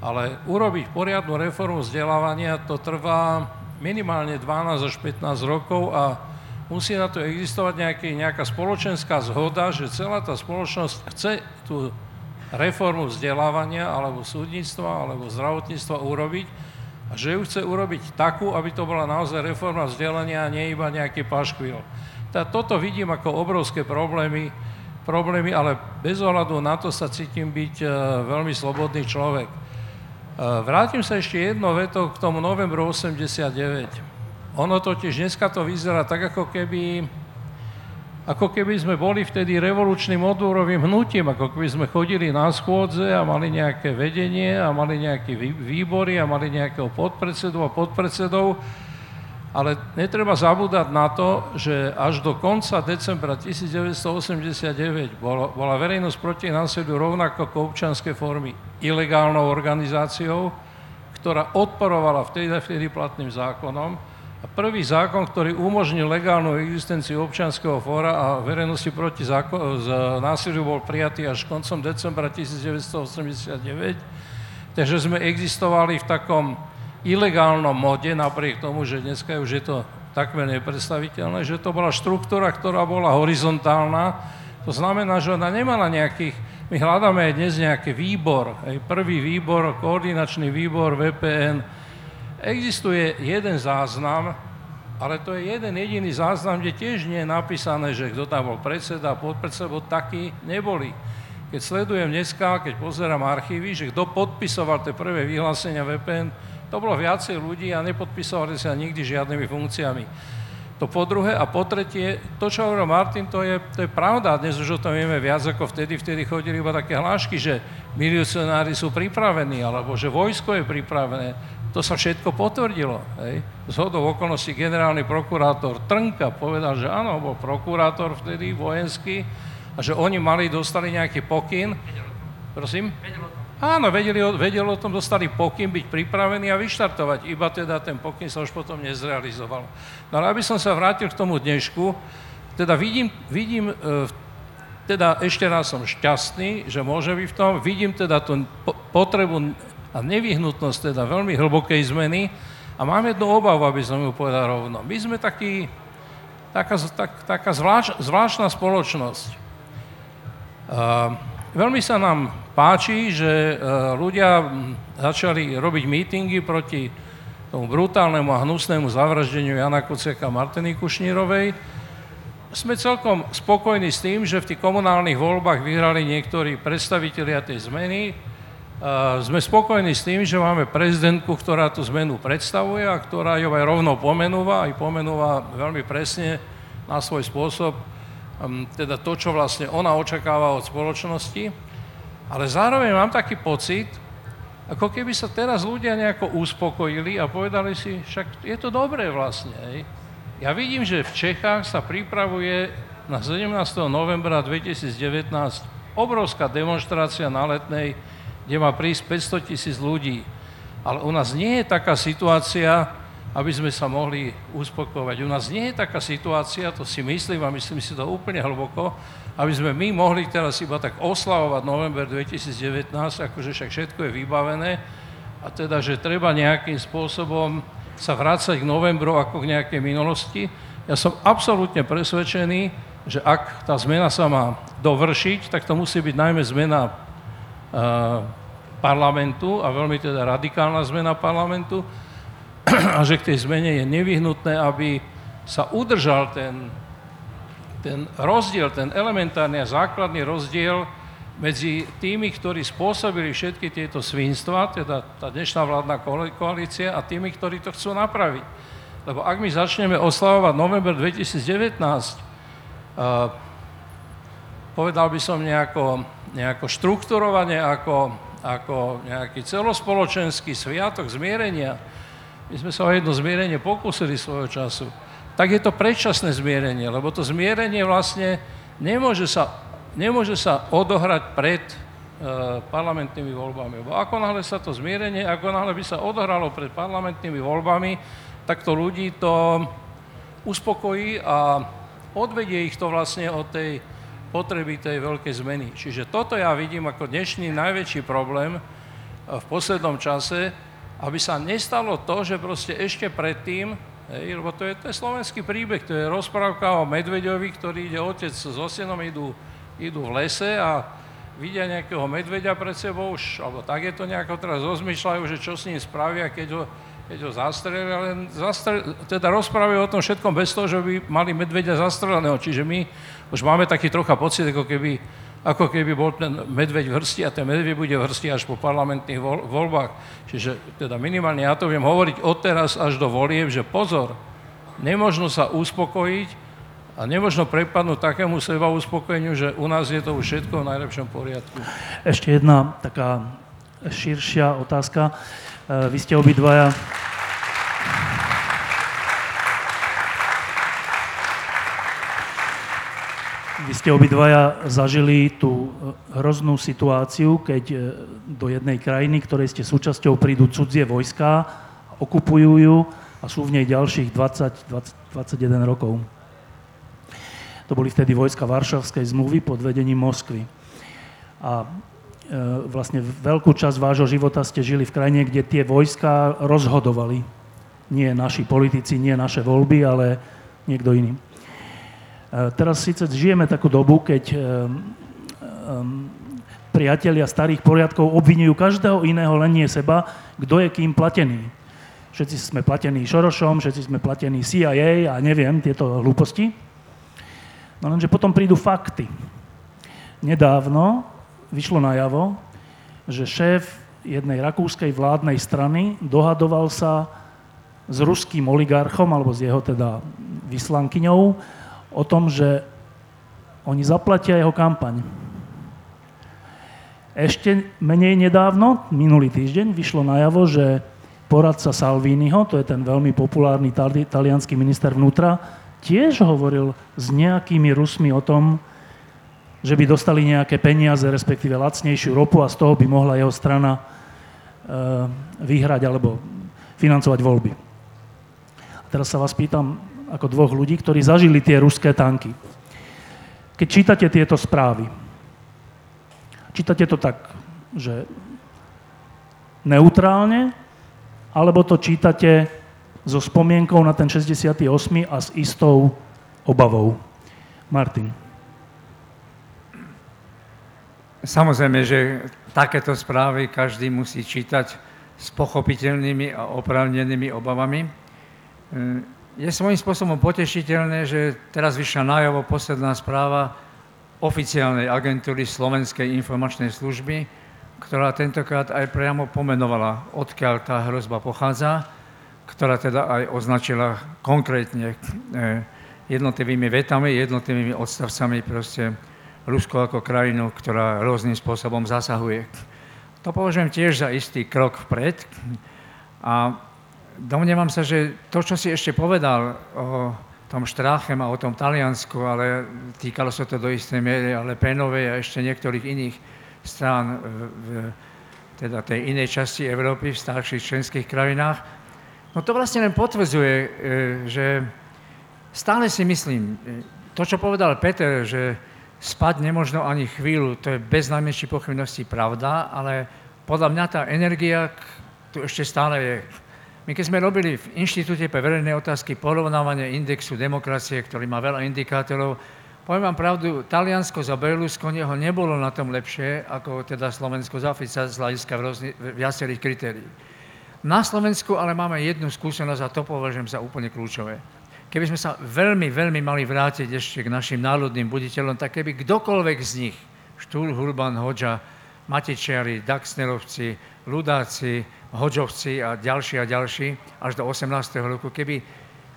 Ale urobiť poriadnu reformu vzdelávania, to trvá minimálne 12 až 15 rokov a musí na to existovať nejaký, nejaká spoločenská zhoda, že celá tá spoločnosť chce tú reformu vzdelávania alebo súdnictva alebo zdravotníctva urobiť a že ju chce urobiť takú, aby to bola naozaj reforma vzdelania a nie iba nejaký paškvil. Tá, toto vidím ako obrovské problémy, problémy, ale bez ohľadu na to sa cítim byť uh, veľmi slobodný človek. Uh, vrátim sa ešte jedno veto k tomu novembru 89. Ono totiž dneska to vyzerá tak, ako keby ako keby sme boli vtedy revolučným odborovým hnutím, ako keby sme chodili na schôdze a mali nejaké vedenie a mali nejaké výbory a mali nejakého podpredsedu a podpredsedov. Ale netreba zabúdať na to, že až do konca decembra 1989 bola, bola verejnosť proti násiliu rovnako ako občanské formy ilegálnou organizáciou, ktorá odporovala vtedy, vtedy platným zákonom prvý zákon, ktorý umožnil legálnu existenciu občianského fóra a verejnosti proti zákon, z násiliu bol prijatý až koncom decembra 1989. Takže sme existovali v takom ilegálnom mode, napriek tomu, že dneska už je to takmer nepredstaviteľné, že to bola štruktúra, ktorá bola horizontálna. To znamená, že ona nemala nejakých, my hľadáme aj dnes nejaký výbor, aj prvý výbor, koordinačný výbor VPN, Existuje jeden záznam, ale to je jeden jediný záznam, kde tiež nie je napísané, že kto tam bol predseda, podpredseda, bo takí neboli. Keď sledujem dneska, keď pozerám archívy, že kto podpisoval tie prvé vyhlásenia VPN, to bolo viacej ľudí a nepodpisovali sa nikdy žiadnymi funkciami. To po druhé. A po tretie, to, čo hovoril Martin, to je, to je pravda. Dnes už o tom vieme viac ako vtedy. Vtedy chodili iba také hlášky, že milicionári sú pripravení, alebo že vojsko je pripravené. To sa všetko potvrdilo. Hej. Z hodou okolností generálny prokurátor Trnka povedal, že áno, bol prokurátor vtedy vojenský a že oni mali, dostali nejaký pokyn. Prosím? Áno, vedeli, vedeli o tom, dostali pokyn byť pripravení a vyštartovať, iba teda ten pokyn sa už potom nezrealizoval. No ale aby som sa vrátil k tomu dnešku, teda vidím, vidím e, teda ešte raz som šťastný, že môže byť v tom, vidím teda tú potrebu a nevyhnutnosť teda veľmi hlbokej zmeny a mám jednu obavu, aby som ju povedal rovno. My sme taký, taká, tak, taká zvláš, zvláštna spoločnosť. Uh, veľmi sa nám páči, že e, ľudia začali robiť mítingy proti tomu brutálnemu a hnusnému zavraždeniu Jana Kuciaka a Martiny Kušnírovej. Sme celkom spokojní s tým, že v tých komunálnych voľbách vyhrali niektorí predstavitelia tej zmeny. E, sme spokojní s tým, že máme prezidentku, ktorá tú zmenu predstavuje a ktorá ju aj rovno pomenúva, aj pomenúva veľmi presne na svoj spôsob, teda to, čo vlastne ona očakáva od spoločnosti. Ale zároveň mám taký pocit, ako keby sa teraz ľudia nejako uspokojili a povedali si, však je to dobré vlastne. Hej. Ja vidím, že v Čechách sa pripravuje na 17. novembra 2019 obrovská demonstrácia na letnej, kde má prísť 500 tisíc ľudí. Ale u nás nie je taká situácia, aby sme sa mohli uspokojovať. U nás nie je taká situácia, to si myslím a myslím si to úplne hlboko, aby sme my mohli teraz iba tak oslavovať november 2019, akože však všetko je vybavené, a teda, že treba nejakým spôsobom sa vrácať k novembru ako k nejakej minulosti. Ja som absolútne presvedčený, že ak tá zmena sa má dovršiť, tak to musí byť najmä zmena uh, parlamentu a veľmi teda radikálna zmena parlamentu a že k tej zmene je nevyhnutné, aby sa udržal ten ten rozdiel, ten elementárny a základný rozdiel medzi tými, ktorí spôsobili všetky tieto svinstva, teda tá dnešná vládna koalícia, a tými, ktorí to chcú napraviť. Lebo ak my začneme oslavovať november 2019, uh, povedal by som nejako, nejako štruktúrovanie, ako, ako nejaký celospoločenský sviatok zmierenia, my sme sa o jedno zmierenie pokúsili svojho času, tak je to predčasné zmierenie, lebo to zmierenie vlastne nemôže sa, nemôže sa odohrať pred e, parlamentnými voľbami. Lebo ako náhle sa to zmierenie, ako náhle by sa odohralo pred parlamentnými voľbami, tak to ľudí to uspokojí a odvedie ich to vlastne od tej potreby tej veľkej zmeny. Čiže toto ja vidím ako dnešný najväčší problém e, v poslednom čase, aby sa nestalo to, že proste ešte predtým Hej, lebo to je, to je slovenský príbeh, to je rozprávka o medveďovi, ktorý ide otec so synom, idú, idú v lese a vidia nejakého medveďa pred sebou, už, alebo tak je to nejako teraz rozmýšľajú, že čo s ním spravia, keď ho, keď ho zastrelia, len zastre, teda rozprávajú o tom všetkom bez toho, že by mali medveďa zastreleného. Čiže my už máme taký trocha pocit, ako keby ako keby bol ten medveď v hrsti a ten medveď bude v hrsti až po parlamentných voľbách. Čiže teda minimálne ja to viem hovoriť odteraz až do volieb, že pozor, nemožno sa uspokojiť a nemožno prepadnúť takému seba uspokojeniu, že u nás je to už všetko v najlepšom poriadku. Ešte jedna taká širšia otázka. E, vy ste obidvaja Vy ste obidvaja zažili tú e, hroznú situáciu, keď e, do jednej krajiny, ktorej ste súčasťou, prídu cudzie vojská, okupujú ju a sú v nej ďalších 20, 20 21 rokov. To boli vtedy vojska Varšavskej zmluvy pod vedením Moskvy. A e, vlastne veľkú časť vášho života ste žili v krajine, kde tie vojska rozhodovali. Nie naši politici, nie naše voľby, ale niekto iný. Eh, teraz síce žijeme takú dobu, keď um, priatelia starých poriadkov obvinujú každého iného, len nie seba, kto je kým platený. Všetci sme platení Šorošom, všetci sme platení CIA a neviem, tieto hlúposti. No lenže potom prídu fakty. Nedávno vyšlo najavo, že šéf jednej rakúskej vládnej strany dohadoval sa s ruským oligarchom, alebo s jeho teda vyslankyňou o tom, že oni zaplatia jeho kampaň. Ešte menej nedávno, minulý týždeň, vyšlo najavo, že poradca Salviniho, to je ten veľmi populárny tali- talianský minister vnútra, tiež hovoril s nejakými Rusmi o tom, že by dostali nejaké peniaze, respektíve lacnejšiu ropu a z toho by mohla jeho strana e, vyhrať alebo financovať voľby. A teraz sa vás pýtam ako dvoch ľudí, ktorí zažili tie ruské tanky. Keď čítate tieto správy, čítate to tak, že neutrálne, alebo to čítate so spomienkou na ten 68. a s istou obavou. Martin. Samozrejme, že takéto správy každý musí čítať s pochopiteľnými a oprávnenými obavami. Je svojím spôsobom potešiteľné, že teraz vyšla najavo posledná správa oficiálnej agentúry Slovenskej informačnej služby, ktorá tentokrát aj priamo pomenovala, odkiaľ tá hrozba pochádza, ktorá teda aj označila konkrétne e, jednotlivými vetami, jednotlivými odstavcami proste Rusko ako krajinu, ktorá rôznym spôsobom zasahuje. To považujem tiež za istý krok vpred a domnievam sa, že to, čo si ešte povedal o tom Štráchem a o tom Taliansku, ale týkalo sa to do istej miery ale Penovej a ešte niektorých iných strán v teda tej inej časti Európy, v starších členských krajinách, no to vlastne len potvrdzuje, e, že stále si myslím, e, to, čo povedal Peter, že spať nemožno ani chvíľu, to je bez najmenšej pochybnosti pravda, ale podľa mňa tá energia tu ešte stále je. My keď sme robili v Inštitúte pre verejné otázky porovnávanie indexu demokracie, ktorý má veľa indikátorov, poviem vám pravdu, Taliansko za Berlusconiho nebolo na tom lepšie, ako teda Slovensko za Fica z hľadiska viacerých kritérií. Na Slovensku ale máme jednu skúsenosť a to považujem za úplne kľúčové keby sme sa veľmi, veľmi mali vrátiť ešte k našim národným buditeľom, tak keby kdokoľvek z nich, Štúl, Hurban, Hoďa, Matičiari, Daxnerovci, Ludáci, Hoďovci a ďalší a ďalší, až do 18. roku, keby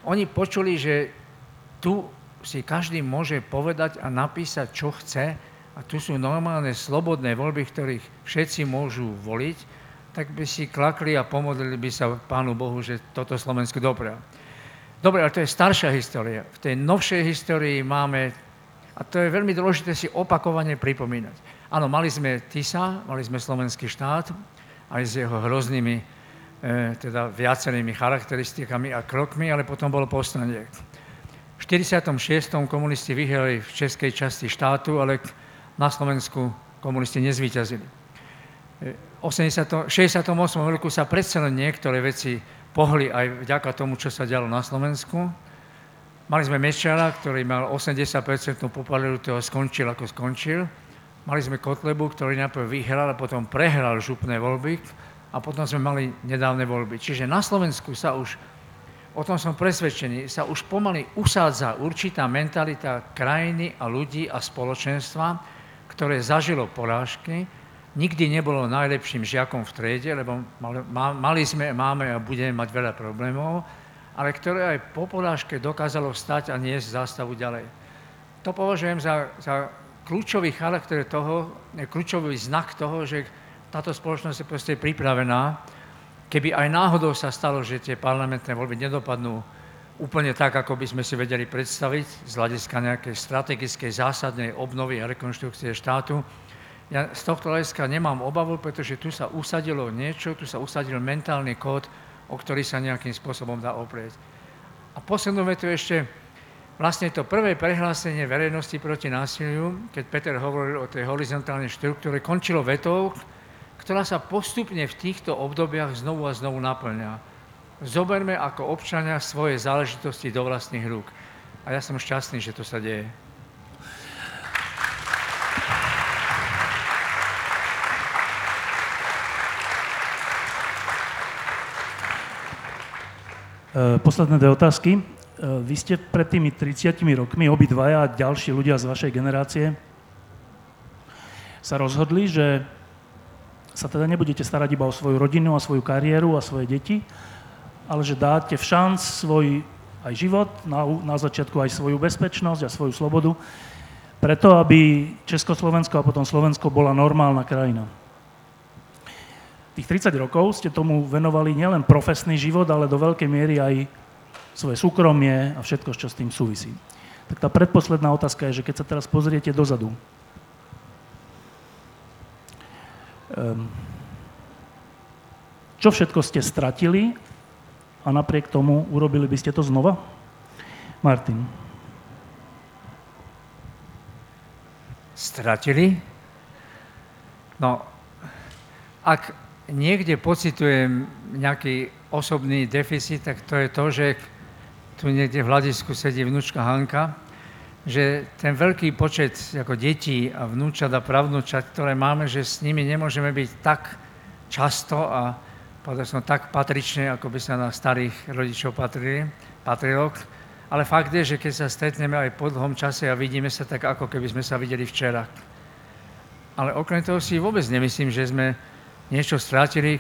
oni počuli, že tu si každý môže povedať a napísať, čo chce, a tu sú normálne slobodné voľby, ktorých všetci môžu voliť, tak by si klakli a pomodlili by sa Pánu Bohu, že toto Slovensko dobré. Dobre, ale to je staršia história. V tej novšej histórii máme, a to je veľmi dôležité si opakovane pripomínať. Áno, mali sme TISA, mali sme slovenský štát, aj s jeho hroznými, e, teda viacerými charakteristikami a krokmi, ale potom bolo povstanie. V 46. komunisti vyhrali v českej časti štátu, ale na Slovensku komunisti nezvíťazili. V 68. roku sa predsa len niektoré veci pohli aj vďaka tomu, čo sa dialo na Slovensku. Mali sme Mečara, ktorý mal 80% popularitu a skončil ako skončil. Mali sme Kotlebu, ktorý najprv vyhral a potom prehral župné voľby a potom sme mali nedávne voľby. Čiže na Slovensku sa už, o tom som presvedčený, sa už pomaly usádza určitá mentalita krajiny a ľudí a spoločenstva, ktoré zažilo porážky, nikdy nebolo najlepším žiakom v triede, lebo mali sme, máme a budeme mať veľa problémov, ale ktoré aj po podážke dokázalo vstať a niesť zástavu ďalej. To považujem za, za kľúčový charakter toho, kľúčový znak toho, že táto spoločnosť je proste pripravená, keby aj náhodou sa stalo, že tie parlamentné voľby nedopadnú úplne tak, ako by sme si vedeli predstaviť z hľadiska nejakej strategickej zásadnej obnovy a rekonštrukcie štátu, ja z tohto hľadiska nemám obavu, pretože tu sa usadilo niečo, tu sa usadil mentálny kód, o ktorý sa nejakým spôsobom dá oprieť. A poslednú vetu ešte, vlastne to prvé prehlásenie verejnosti proti násiliu, keď Peter hovoril o tej horizontálnej štruktúre, končilo vetou, ktorá sa postupne v týchto obdobiach znovu a znovu naplňa. Zoberme ako občania svoje záležitosti do vlastných rúk. A ja som šťastný, že to sa deje. Eh, posledné dve otázky. Eh, vy ste pred tými 30 rokmi, obidvaja a ďalší ľudia z vašej generácie, sa rozhodli, že sa teda nebudete starať iba o svoju rodinu a svoju kariéru a svoje deti, ale že dáte v šanc svoj aj život, na, na začiatku aj svoju bezpečnosť a svoju slobodu, preto aby Československo a potom Slovensko bola normálna krajina. Tých 30 rokov ste tomu venovali nielen profesný život, ale do veľkej miery aj svoje súkromie a všetko, čo s tým súvisí. Tak tá predposledná otázka je, že keď sa teraz pozriete dozadu, um, čo všetko ste stratili a napriek tomu urobili by ste to znova? Martin. Stratili? No, ak niekde pocitujem nejaký osobný deficit, tak to je to, že tu niekde v hľadisku sedí vnúčka Hanka, že ten veľký počet ako detí a vnúčat a pravnúčat, ktoré máme, že s nimi nemôžeme byť tak často a povedal som tak patrične, ako by sa na starých rodičov patrili, patrilo. Ale fakt je, že keď sa stretneme aj po dlhom čase a vidíme sa tak, ako keby sme sa videli včera. Ale okrem toho si vôbec nemyslím, že sme niečo strátili.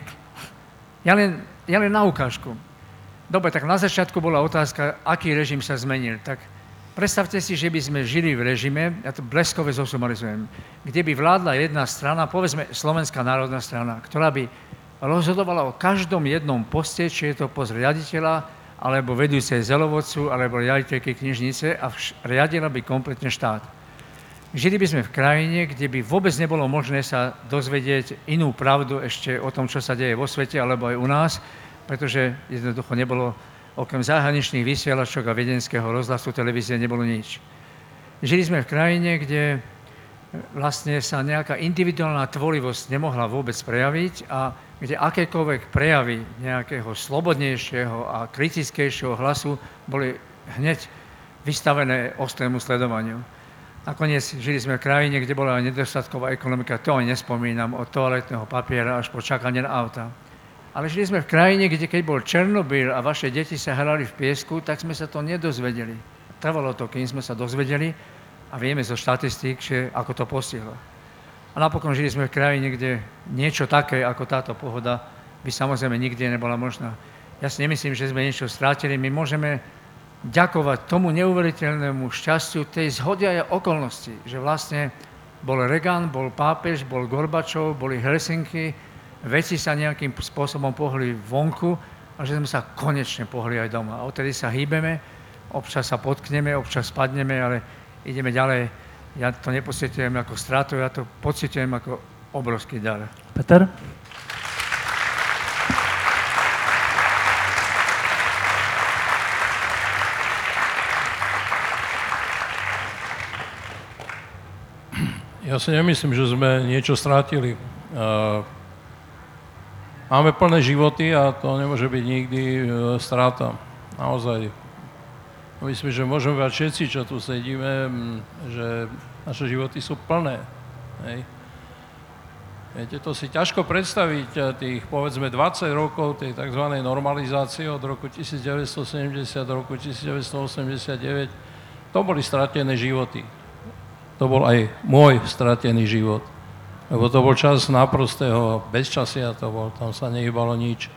Ja len, ja len na ukážku. Dobre, tak na začiatku bola otázka, aký režim sa zmenil. Tak predstavte si, že by sme žili v režime, ja to bleskové zosumarizujem, kde by vládla jedna strana, povedzme Slovenská národná strana, ktorá by rozhodovala o každom jednom poste, či je to post riaditeľa, alebo vedúcej zelovodcu, alebo riaditeľky knižnice a riadila by kompletne štát. Žili by sme v krajine, kde by vôbec nebolo možné sa dozvedieť inú pravdu ešte o tom, čo sa deje vo svete alebo aj u nás, pretože jednoducho nebolo okrem zahraničných vysielačok a viedenského rozhlasu televízie nebolo nič. Žili sme v krajine, kde vlastne sa nejaká individuálna tvorivosť nemohla vôbec prejaviť a kde akékoľvek prejavy nejakého slobodnejšieho a kritickejšieho hlasu boli hneď vystavené ostrému sledovaniu. Nakoniec žili sme v krajine, kde bola nedostatková ekonomika, to ani nespomínam, od toaletného papiera až po čakanie na auta. Ale žili sme v krajine, kde keď bol Černobyl a vaše deti sa hrali v piesku, tak sme sa to nedozvedeli. Trvalo to, kým sme sa dozvedeli a vieme zo štatistík, že ako to postihlo. A napokon žili sme v krajine, kde niečo také ako táto pohoda by samozrejme nikdy nebola možná. Ja si nemyslím, že sme niečo strátili. My môžeme ďakovať tomu neuveriteľnému šťastiu tej zhody a okolnosti, že vlastne bol Reagan, bol pápež, bol Gorbačov, boli Helsinky, veci sa nejakým spôsobom pohli vonku a že sme sa konečne pohli aj doma. A odtedy sa hýbeme, občas sa potkneme, občas spadneme, ale ideme ďalej. Ja to nepocitujem ako stratu, ja to pocitujem ako obrovský dar. Peter? Ja si nemyslím, že sme niečo strátili. Máme plné životy a to nemôže byť nikdy e, stráta. Naozaj. Myslím, že môžeme mať všetci, čo tu sedíme, že naše životy sú plné. Hej. Viete, to si ťažko predstaviť e, tých, povedzme, 20 rokov tej tzv. normalizácie od roku 1970 do roku 1989. To boli stratené životy to bol aj môj stratený život. Lebo to bol čas naprostého bezčasia, to bol, tam sa nehybalo nič.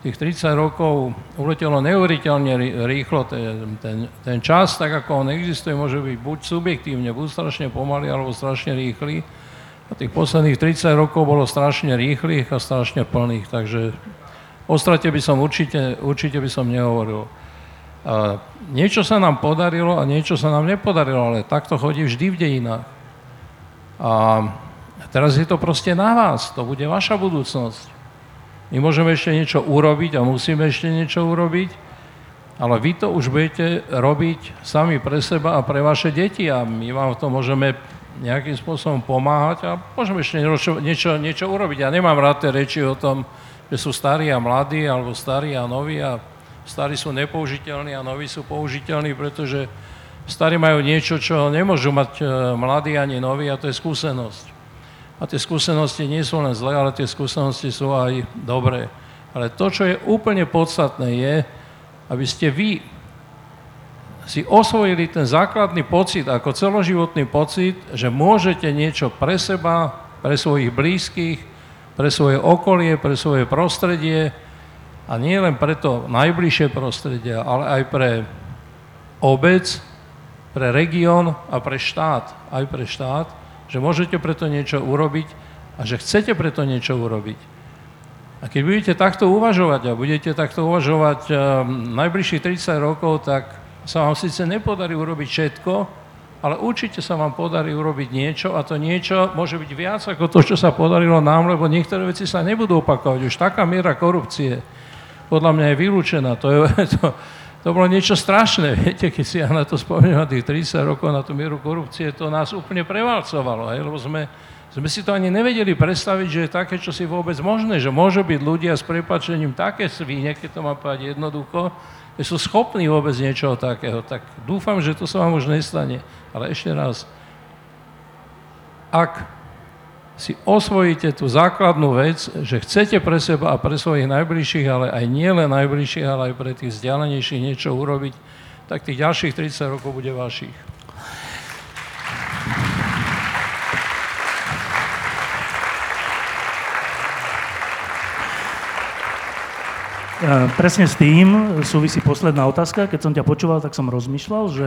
Tých 30 rokov uletelo neuveriteľne rýchlo, ten, ten, ten čas, tak ako on existuje, môže byť buď subjektívne, buď strašne pomalý, alebo strašne rýchly. A tých posledných 30 rokov bolo strašne rýchlych a strašne plných, takže o strate by som určite, určite by som nehovoril niečo sa nám podarilo a niečo sa nám nepodarilo, ale takto chodí vždy v dejinách. A teraz je to proste na vás, to bude vaša budúcnosť. My môžeme ešte niečo urobiť a musíme ešte niečo urobiť, ale vy to už budete robiť sami pre seba a pre vaše deti a my vám to môžeme nejakým spôsobom pomáhať a môžeme ešte niečo, niečo, niečo urobiť. Ja nemám rád tie reči o tom, že sú starí a mladí, alebo starí a noví a starí sú nepoužiteľní a noví sú použiteľní, pretože starí majú niečo, čo nemôžu mať e, mladí ani noví a to je skúsenosť. A tie skúsenosti nie sú len zlé, ale tie skúsenosti sú aj dobré. Ale to, čo je úplne podstatné, je, aby ste vy si osvojili ten základný pocit, ako celoživotný pocit, že môžete niečo pre seba, pre svojich blízkych, pre svoje okolie, pre svoje prostredie, A nie len pre to najbližšie prostredie, ale aj pre obec, pre región a pre štát, aj pre štát, že môžete preto niečo urobiť a že chcete preto niečo urobiť. A keď budete takto uvažovať a budete takto uvažovať um, najbližších 30 rokov, tak sa vám síce nepodarí urobiť všetko, ale určite sa vám podarí urobiť niečo a to niečo môže byť viac ako to, čo sa podarilo nám, lebo niektoré veci sa nebudú opakovať. Už taká miera korupcie podľa mňa je vylúčená. To, je, to, to bolo niečo strašné, viete, keď si ja na to spomínam, na tých 30 rokov, na tú mieru korupcie, to nás úplne prevalcovalo, hej, lebo sme, sme si to ani nevedeli predstaviť, že je také, čo si vôbec možné, že môžu byť ľudia s prepačením také svíne, keď to mám povedať jednoducho, že sú schopní vôbec niečoho takého. Tak dúfam, že to sa vám už nestane. Ale ešte raz, ak si osvojíte tú základnú vec, že chcete pre seba a pre svojich najbližších, ale aj nie len najbližších, ale aj pre tých vzdialenejších niečo urobiť, tak tých ďalších 30 rokov bude vašich. Presne s tým súvisí posledná otázka. Keď som ťa počúval, tak som rozmýšľal, že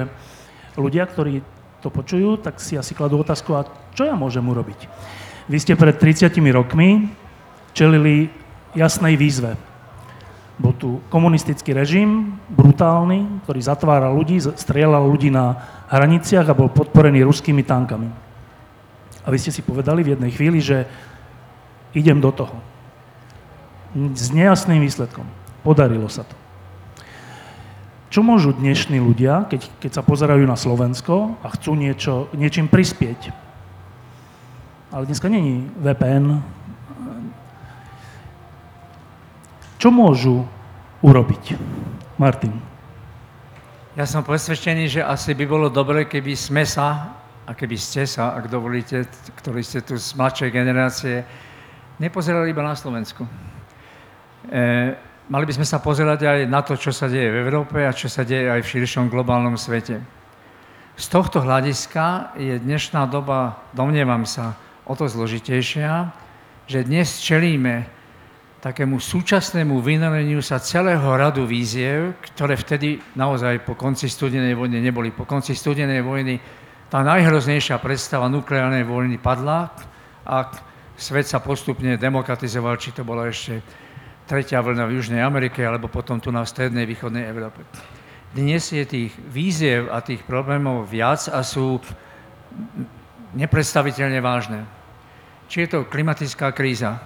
ľudia, ktorí to počujú, tak si asi kladú otázku, a čo ja môžem urobiť? Vy ste pred 30 rokmi čelili jasnej výzve. Bol tu komunistický režim, brutálny, ktorý zatváral ľudí, strieľal ľudí na hraniciach a bol podporený ruskými tankami. A vy ste si povedali v jednej chvíli, že idem do toho. S nejasným výsledkom. Podarilo sa to. Čo môžu dnešní ľudia, keď, keď sa pozerajú na Slovensko a chcú niečo, niečím prispieť ale dneska není VPN. Čo môžu urobiť? Martin. Ja som presvedčený, že asi by bolo dobre, keby sme sa, a keby ste sa, ak dovolíte, ktorí ste tu z mladšej generácie, nepozerali iba na Slovensku. E, mali by sme sa pozerať aj na to, čo sa deje v Európe a čo sa deje aj v širšom globálnom svete. Z tohto hľadiska je dnešná doba, domnievam sa, o to zložitejšia, že dnes čelíme takému súčasnému vynoreniu sa celého radu víziev, ktoré vtedy naozaj po konci studenej vojny neboli. Po konci studenej vojny tá najhroznejšia predstava nukleárnej vojny padla a svet sa postupne demokratizoval, či to bola ešte tretia vlna v Južnej Amerike, alebo potom tu na strednej východnej Európe. Dnes je tých víziev a tých problémov viac a sú nepredstaviteľne vážne či je to klimatická kríza,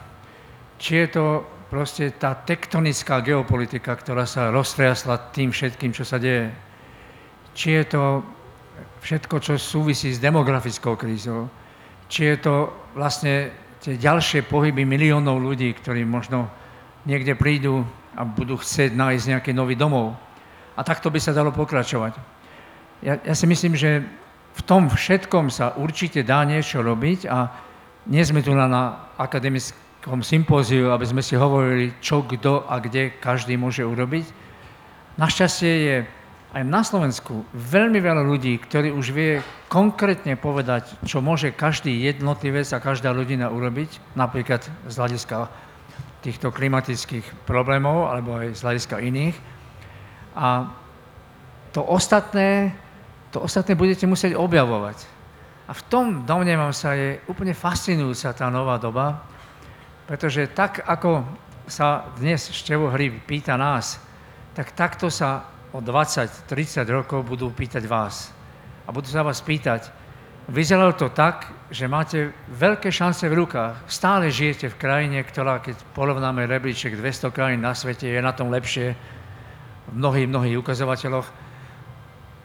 či je to proste tá tektonická geopolitika, ktorá sa roztriasla tým všetkým, čo sa deje, či je to všetko, čo súvisí s demografickou krízou, či je to vlastne tie ďalšie pohyby miliónov ľudí, ktorí možno niekde prídu a budú chcieť nájsť nejaký nový domov. A takto by sa dalo pokračovať. Ja, ja si myslím, že v tom všetkom sa určite dá niečo robiť a nie sme tu na, akademickom sympóziu, aby sme si hovorili, čo, kto a kde každý môže urobiť. Našťastie je aj na Slovensku veľmi veľa ľudí, ktorí už vie konkrétne povedať, čo môže každý jednotlivec a každá ľudina urobiť, napríklad z hľadiska týchto klimatických problémov alebo aj z hľadiska iných. A to ostatné, to ostatné budete musieť objavovať. A v tom, domnievam sa, je úplne fascinujúca tá nová doba, pretože tak, ako sa dnes Števo Hryb pýta nás, tak takto sa o 20-30 rokov budú pýtať vás. A budú sa vás pýtať, vyzeralo to tak, že máte veľké šance v rukách. Stále žijete v krajine, ktorá, keď porovnáme rebríček 200 krajín na svete, je na tom lepšie v mnohých, mnohých ukazovateľoch.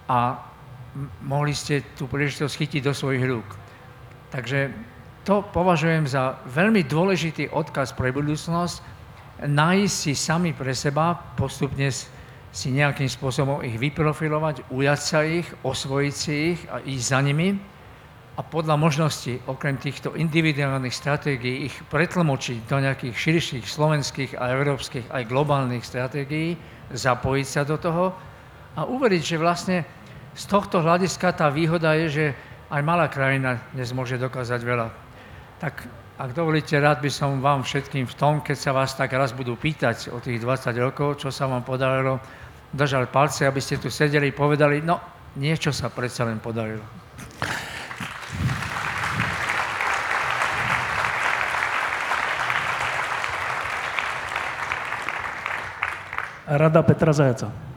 A mohli ste tú príležitosť chytiť do svojich rúk. Takže to považujem za veľmi dôležitý odkaz pre budúcnosť, nájsť si sami pre seba, postupne si nejakým spôsobom ich vyprofilovať, ujať sa ich, osvojiť si ich a ísť za nimi a podľa možnosti, okrem týchto individuálnych stratégií, ich pretlmočiť do nejakých širších slovenských a európskych aj globálnych stratégií, zapojiť sa do toho a uveriť, že vlastne z tohto hľadiska tá výhoda je, že aj malá krajina dnes môže dokázať veľa. Tak Ak dovolíte, rád by som vám všetkým v tom, keď sa vás tak raz budú pýtať o tých 20 rokov, čo sa vám podarilo, držal palce, aby ste tu sedeli, povedali, no niečo sa predsa len podarilo. Rada Petra Zajaca.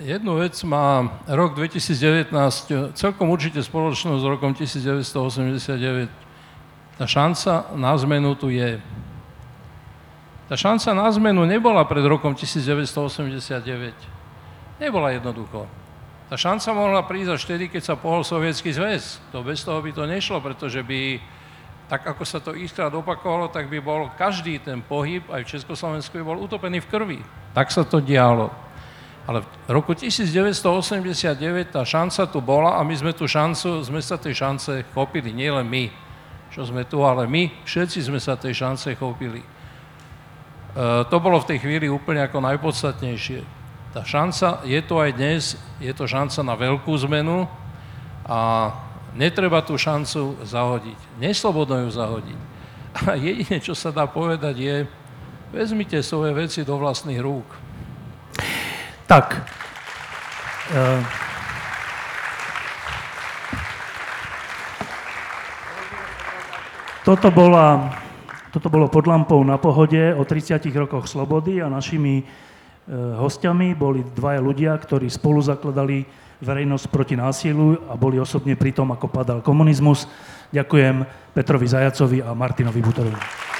Jednu vec má rok 2019 celkom určite spoločnosť s rokom 1989. Tá šanca na zmenu tu je. Tá šanca na zmenu nebola pred rokom 1989. Nebola jednoducho. Tá šanca mohla prísť až vtedy, keď sa pohol Sovietský zväz. To bez toho by to nešlo, pretože by tak ako sa to istkrát opakovalo, tak by bol každý ten pohyb, aj v Československu, by bol utopený v krvi. Tak sa to dialo. Ale v roku 1989 tá šanca tu bola a my sme tú šancu, sme sa tej šance chopili, nielen my, čo sme tu, ale my všetci sme sa tej šance chopili. E, to bolo v tej chvíli úplne ako najpodstatnejšie. Tá šanca je to aj dnes, je to šanca na veľkú zmenu a Netreba tú šancu zahodiť. Neslobodno ju zahodiť. A jedine, čo sa dá povedať, je, vezmite svoje veci do vlastných rúk. Tak. Uh, toto, bola, toto bolo pod lampou na pohode o 30 rokoch slobody a našimi uh, hostiami boli dvaja ľudia, ktorí spolu zakladali verejnosť proti násilu a boli osobne pri tom, ako padal komunizmus. Ďakujem Petrovi Zajacovi a Martinovi Butorovi.